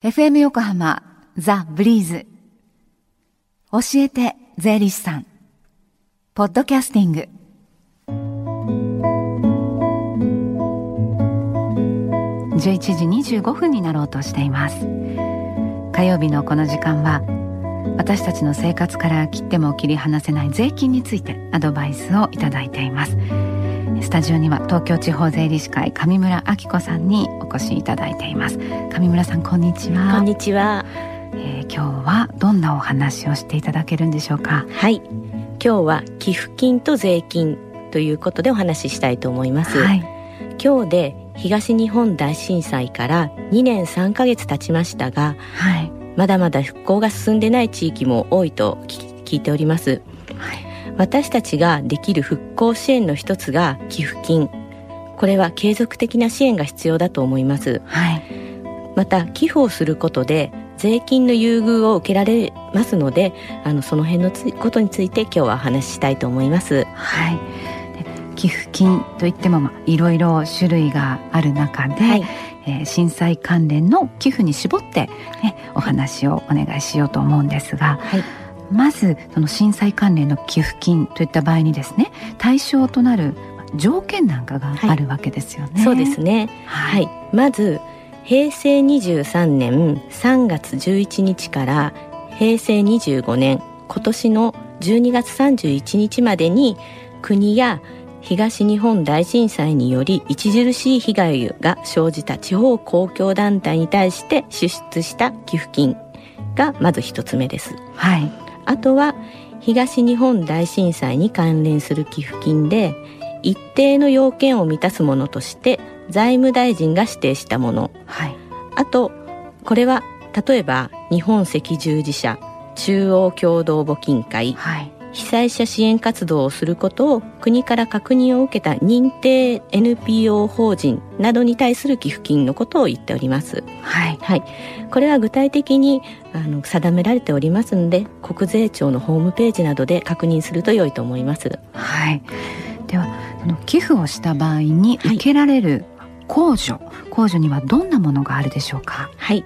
FM 横浜ザ・ブリーズ。教えて税理士さん。ポッドキャスティング。11時25分になろうとしています。火曜日のこの時間は私たちの生活から切っても切り離せない税金についてアドバイスをいただいています。スタジオには東京地方税理士会上村明子さんにお越しいただいています。上村さんこんにちは。こんにちは、えー、今日はどんなお話をしていただけるんでしょうか？はい。今日は寄付金と税金ということでお話ししたいと思います、はい、今日で東日本大震災から2年3ヶ月経ちましたが、はい、まだまだ復興が進んでない地域も多いと聞いております、はい私たちができる復興支援の一つが寄付金。これは継続的な支援が必要だと思います、はい、また寄付をすることで税金の優遇を受けられますのであのその辺のことについて今日はお話ししたいと思います。はい。寄付金といっても、まあ、いろいろ種類がある中で、はい、えー、震災関連の寄付に絞って、ね、お話をお願いしようと思うんですが、はいまずその震災関連の寄付金といった場合にですね対象となる条件なんかがあるわけですよね。はい、そうですね、はい、はい、まず平成23年3月11日から平成25年今年の12月31日までに国や東日本大震災により著しい被害が生じた地方公共団体に対して支出した寄付金がまず一つ目です。はい。あとは東日本大震災に関連する寄付金で一定の要件を満たすものとして財務大臣が指定したもの、はい、あとこれは例えば日本赤十字社中央共同募金会、はい、被災者支援活動をすることを国から確認を受けた認定 NPO 法人などに対する寄付金のことを言っております。はい。はい。これは具体的にあの定められておりますので、国税庁のホームページなどで確認すると良いと思います。はい。では、あの寄付をした場合に受けられる控除、はい、控除にはどんなものがあるでしょうか？はい。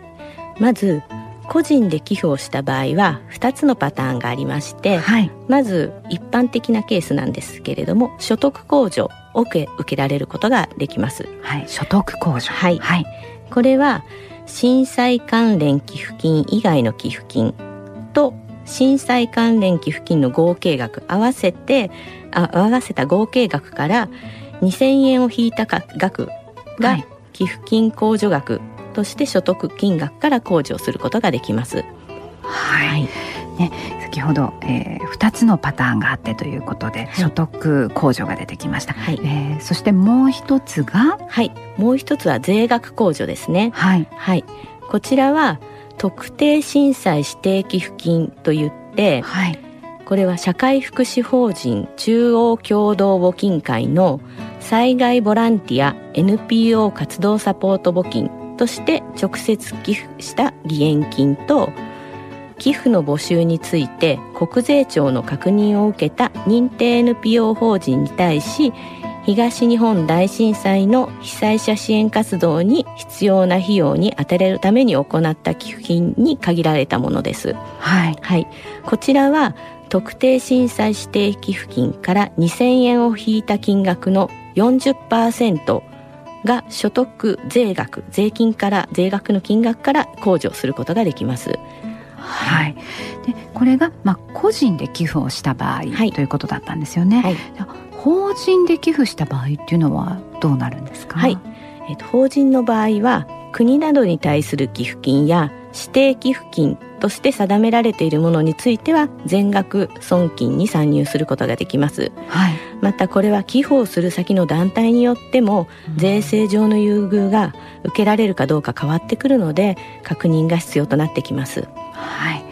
まず個人で寄付をした場合は2つのパターンがありまして、はい、まず一般的なケースなんですけれども所得控除を受けられることができます。はい、所得控除、はい、はい、これは震災関連寄付金以外の寄付金と震災関連寄付金の合計額合わせてあ合わせた合計額から2000円を引いた額が寄付金控除額として所得金額から控除をすることができます。はい、ね、先ほど、えー、2つのパターンがあってということで、はい、所得控除が出てきました、はい。えー、そしてもう一つが？はい。もう一つは税額控除ですね。はい、はい、こちらは特定震災指定寄付金といって、はい、これは社会福祉法人中央共同募金会の災害ボランティア NPO 活動サポート募金として直接寄付した義援金と寄付の募集について国税庁の確認を受けた認定 NPO 法人に対し東日本大震災の被災者支援活動に必要な費用に充てれるために行った寄付金に限られたものです。はい。はい。こちらは特定震災指定寄付金から2000円を引いた金額の40%が所得税額税金から税額の金額から控除することができます。はい、でこれが、まあ、個人で寄付をした場合、はい、ということだったんですよね、はい、法人で寄付した場合っていうのはどうなるんですか、はい。えーと、法人の場合は国などに対する寄付金や指定寄付金として定められているものについては全額損金に参入することができます、はい、またこれは寄付をする先の団体によっても税制上の優遇が受けられるかどうか変わってくるので確認が必要となってきます。はい。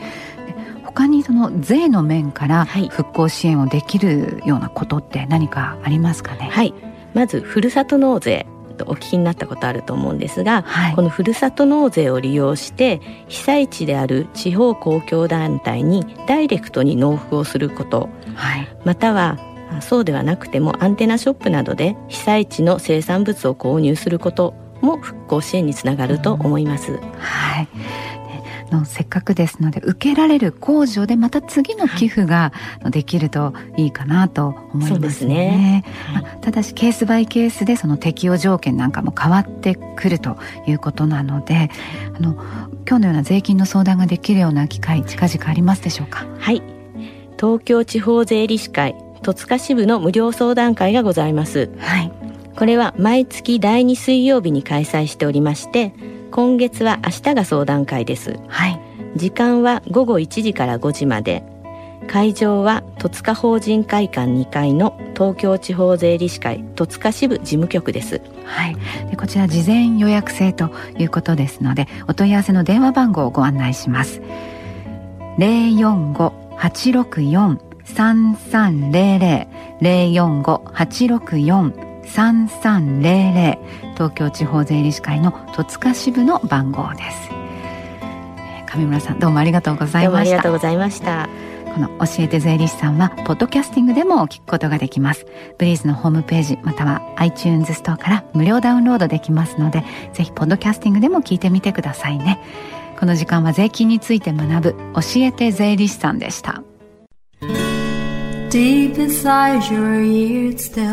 他にその税の面から復興支援をできるようなことって何かありますかね、はい、まずふるさと納税とお聞きになったことあると思うんですが、はい、このふるさと納税を利用して被災地である地方公共団体にダイレクトに納付をすること、はい、またはそうではなくてもアンテナショップなどで被災地の生産物を購入することも復興支援につながると思います。はいのせっかくですので受けられる控除でまた次の寄付ができるといいかなと思いますね。すね。はい、ただしケースバイケースでその適用条件なんかも変わってくるということなのであの今日のような税金の相談ができるような機会近々ありますでしょうか？はい。東京地方税理士会戸塚支部の無料相談会がございます。はい。これは毎月第2水曜日に開催しておりまして今月は明日が相談会です、はい、時間は午後1時から5時まで。会場は戸塚法人会館2階の東京地方税理士会戸塚支部事務局です、はい、でこちら事前予約制ということですのでお問い合わせの電話番号をご案内します。045-864-3300 045-864-3300 3300東京地方税理士会の戸塚支部の番号です。上村さんどうもありがとうございました。ありがとうございました。この教えて税理士さんはポッドキャスティングでも聞くことができます。ブリーズのホームページまたは iTunes ストアから無料ダウンロードできますのでぜひポッドキャスティングでも聞いてみてくださいね。この時間は税金について学ぶ教えて税理士さんでした。Deep inside your ears still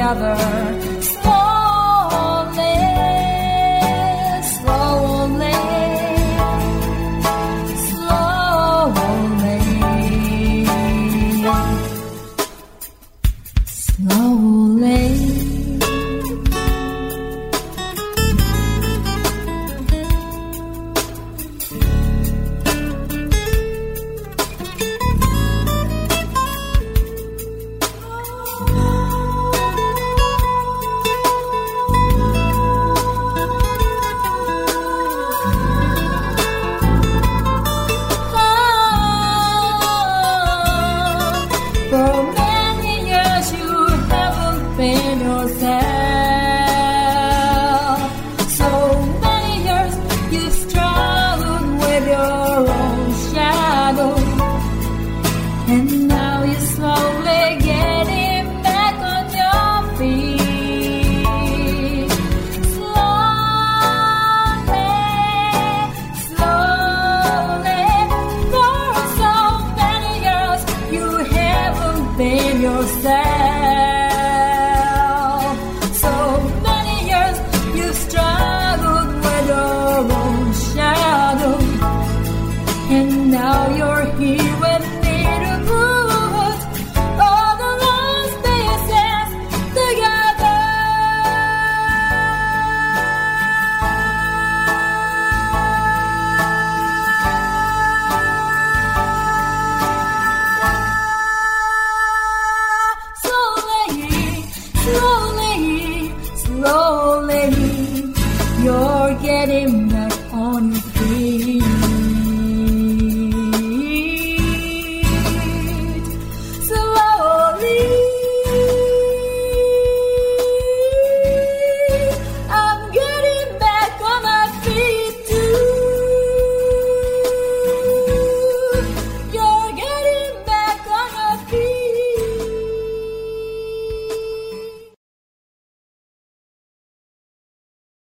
together. shadow, and now you're.